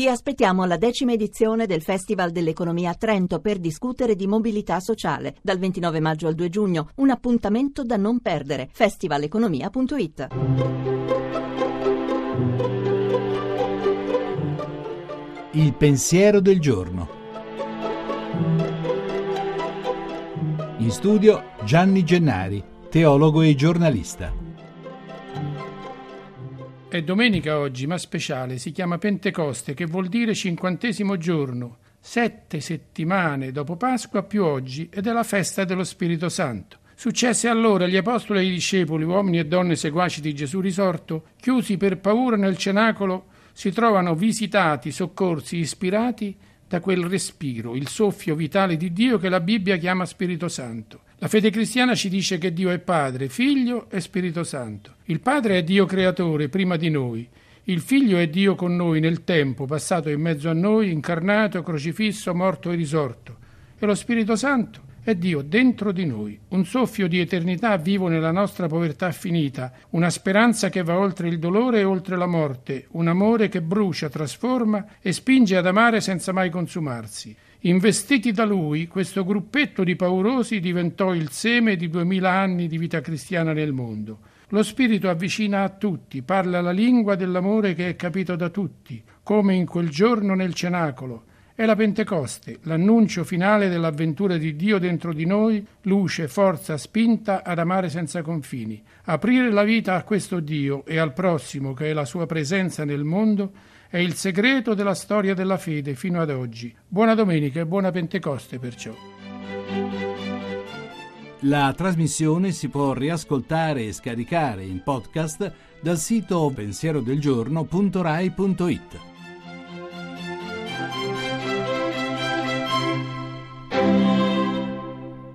Vi aspettiamo alla decima edizione del Festival dell'Economia a Trento per discutere di mobilità sociale dal 29 maggio al 2 giugno. Un appuntamento da non perdere. festivaleconomia.it. Il pensiero del giorno. In studio Gianni Gennari, teologo e giornalista. È domenica oggi, ma speciale, si chiama Pentecoste, che vuol dire cinquantesimo giorno, sette settimane dopo Pasqua più oggi, ed è la festa dello Spirito Santo. Successe allora agli apostoli e ai discepoli, uomini e donne seguaci di Gesù risorto, chiusi per paura nel cenacolo, si trovano visitati, soccorsi, ispirati da quel respiro, il soffio vitale di Dio che la Bibbia chiama Spirito Santo. La fede cristiana ci dice che Dio è Padre, Figlio e Spirito Santo. Il Padre è Dio creatore prima di noi. Il Figlio è Dio con noi nel tempo, passato in mezzo a noi, incarnato, crocifisso, morto e risorto. E lo Spirito Santo è Dio dentro di noi, un soffio di eternità vivo nella nostra povertà finita, una speranza che va oltre il dolore e oltre la morte, un amore che brucia, trasforma e spinge ad amare senza mai consumarsi. Investiti da lui, questo gruppetto di paurosi diventò il seme di duemila anni di vita cristiana nel mondo. Lo Spirito avvicina a tutti, parla la lingua dell'amore che è capito da tutti, come in quel giorno nel cenacolo. È la Pentecoste, l'annuncio finale dell'avventura di Dio dentro di noi, luce, forza, spinta ad amare senza confini. Aprire la vita a questo Dio e al prossimo, che è la sua presenza nel mondo, è il segreto della storia della fede fino ad oggi. Buona domenica e buona Pentecoste perciò. La trasmissione si può riascoltare e scaricare in podcast dal sito pensierodelgiorno.rai.it.